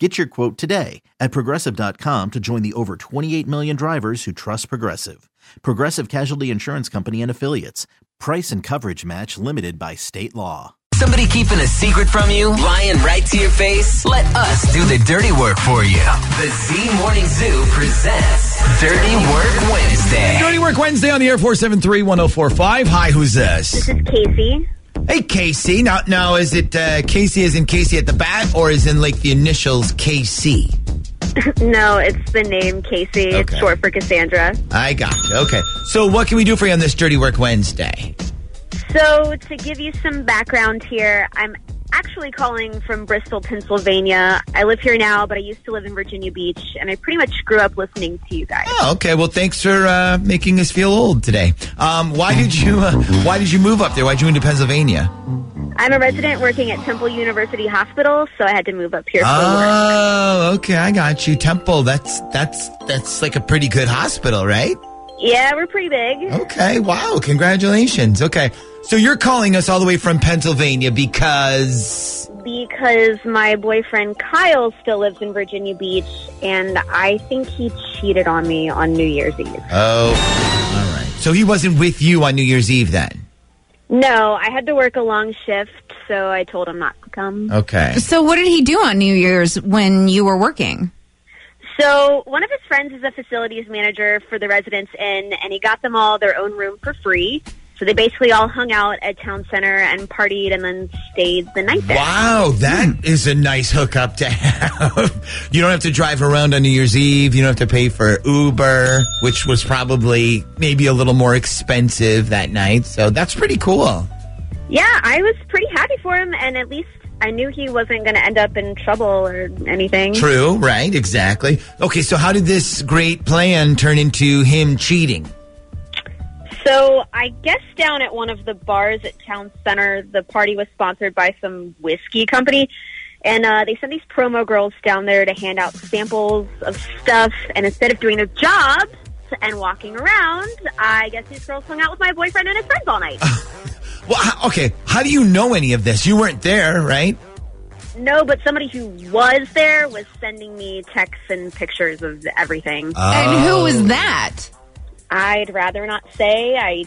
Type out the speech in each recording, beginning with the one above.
Get your quote today at progressive.com to join the over 28 million drivers who trust Progressive. Progressive Casualty Insurance Company and Affiliates. Price and coverage match limited by state law. Somebody keeping a secret from you? Lying right to your face? Let us do the dirty work for you. The Z Morning Zoo presents Dirty Work Wednesday. Dirty Work Wednesday on the Air 473 1045. Hi, who's this? This is Casey. Hey, Casey. Now, now is it uh, Casey is in Casey at the bat or is in like the initials KC? no, it's the name Casey. It's short for Cassandra. I got you. Okay. So, what can we do for you on this Dirty Work Wednesday? So, to give you some background here, I'm actually calling from Bristol, Pennsylvania. I live here now, but I used to live in Virginia Beach, and I pretty much grew up listening to you guys. Oh, okay. Well, thanks for uh, making us feel old today. Um, why did you uh, Why did you move up there? Why'd you move to Pennsylvania? I'm a resident working at Temple University Hospital, so I had to move up here for work. Oh, okay. I got you. Temple. That's that's that's like a pretty good hospital, right? Yeah, we're pretty big. Okay. Wow. Congratulations. Okay. So you're calling us all the way from Pennsylvania because Because my boyfriend Kyle still lives in Virginia Beach, and I think he cheated on me on New Year's Eve. oh, all right. So he wasn't with you on New Year's Eve then. No, I had to work a long shift, so I told him not to come. Okay. So, what did he do on New Year's when you were working? So, one of his friends is a facilities manager for the Residence Inn, and he got them all their own room for free. So, they basically all hung out at Town Center and partied and then stayed the night there. Wow, that hmm. is a nice hookup to have. you don't have to drive around on New Year's Eve. You don't have to pay for Uber, which was probably maybe a little more expensive that night. So that's pretty cool. Yeah, I was pretty happy for him, and at least I knew he wasn't going to end up in trouble or anything. True, right? Exactly. Okay, so how did this great plan turn into him cheating? So I guess down at one of the bars at Town Center, the party was sponsored by some whiskey company. And uh, they sent these promo girls down there to hand out samples of stuff. And instead of doing their jobs and walking around, I guess these girls hung out with my boyfriend and his friends all night. Well, h- okay, how do you know any of this? You weren't there, right? no, but somebody who was there was sending me texts and pictures of everything. Oh. And who was that? I'd rather not say. I,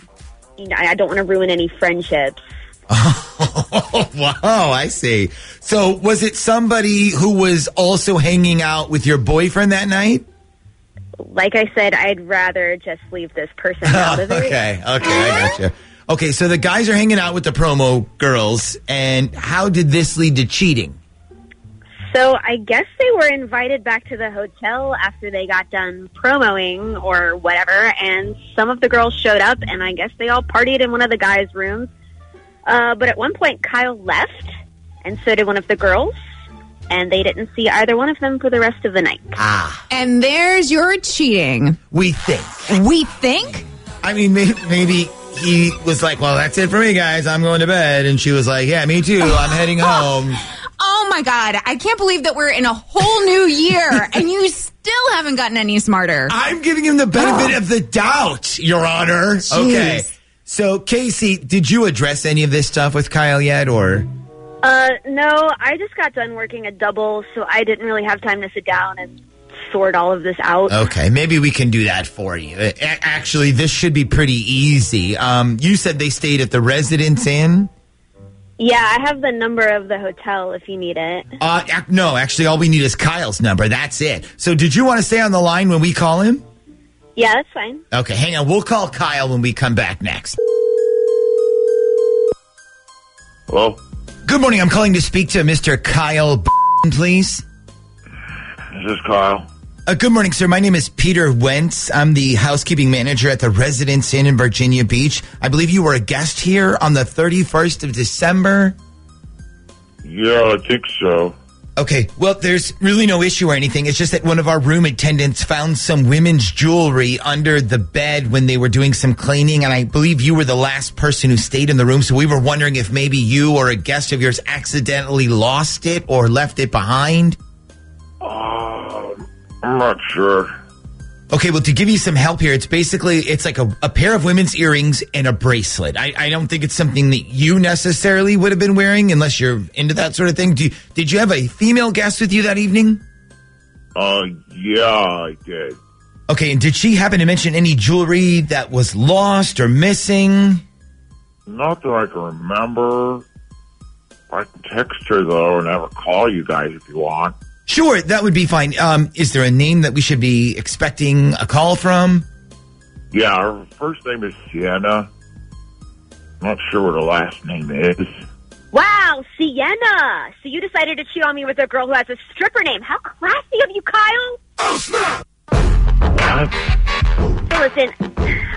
you know, I don't want to ruin any friendships. Oh, wow, I see. So was it somebody who was also hanging out with your boyfriend that night? Like I said, I'd rather just leave this person out of it. okay, okay, I got you. Okay, so the guys are hanging out with the promo girls, and how did this lead to cheating? So I guess they were invited back to the hotel after they got done promoing or whatever, and some of the girls showed up, and I guess they all partied in one of the guys' rooms. Uh, but at one point, Kyle left, and so did one of the girls, and they didn't see either one of them for the rest of the night. Ah, And there's your cheating. we think. We think? I mean, may- maybe he was like, "Well, that's it for me, guys. I'm going to bed," and she was like, "Yeah, me too. I'm heading home." Oh my God. I can't believe that we're in a whole new year and you still haven't gotten any smarter. I'm giving him the benefit of the doubt, Your Honor. Okay. So, Casey, did you address any of this stuff with Kyle yet, or? Uh, no, I just got done working a double, so I didn't really have time to sit down and sort all of this out. Okay, maybe we can do that for you. A- Actually, this should be pretty easy. Um, you said they stayed at the Residence Inn. Yeah, I have the number of the hotel if you need it. Uh, ac- no, actually, all we need is Kyle's number. That's it. So, did you want to stay on the line when we call him? Yeah, that's fine. Okay, hang on. We'll call Kyle when we come back next. Hello? Good morning. I'm calling to speak to Mr. Kyle, please. This Is this Kyle? Uh, good morning, sir. My name is Peter Wentz. I'm the housekeeping manager at the Residence Inn in Virginia Beach. I believe you were a guest here on the 31st of December. Yeah, I think so. Okay, well, there's really no issue or anything. It's just that one of our room attendants found some women's jewelry under the bed when they were doing some cleaning, and I believe you were the last person who stayed in the room. So we were wondering if maybe you or a guest of yours accidentally lost it or left it behind. I'm not sure. Okay, well, to give you some help here, it's basically it's like a, a pair of women's earrings and a bracelet. I, I don't think it's something that you necessarily would have been wearing unless you're into that sort of thing. Do you, did you have a female guest with you that evening? Uh, yeah, I did. Okay, and did she happen to mention any jewelry that was lost or missing? Not that I can remember. I can text her though and have her call you guys if you want. Sure, that would be fine. Um, is there a name that we should be expecting a call from? Yeah, her first name is Sienna. Not sure what her last name is. Wow, Sienna! So you decided to cheat on me with a girl who has a stripper name. How classy of you, Kyle! Oh, snap! What? Listen,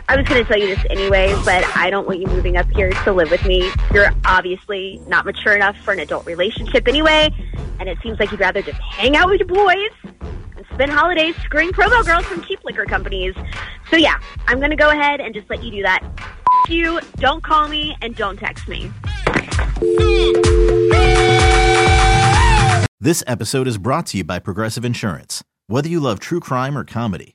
I was going to tell you this anyway, but I don't want you moving up here to live with me. You're obviously not mature enough for an adult relationship anyway, and it seems like you'd rather just hang out with your boys and spend holidays screwing promo girls from cheap liquor companies. So yeah, I'm going to go ahead and just let you do that. F- you, don't call me, and don't text me. This episode is brought to you by Progressive Insurance. Whether you love true crime or comedy,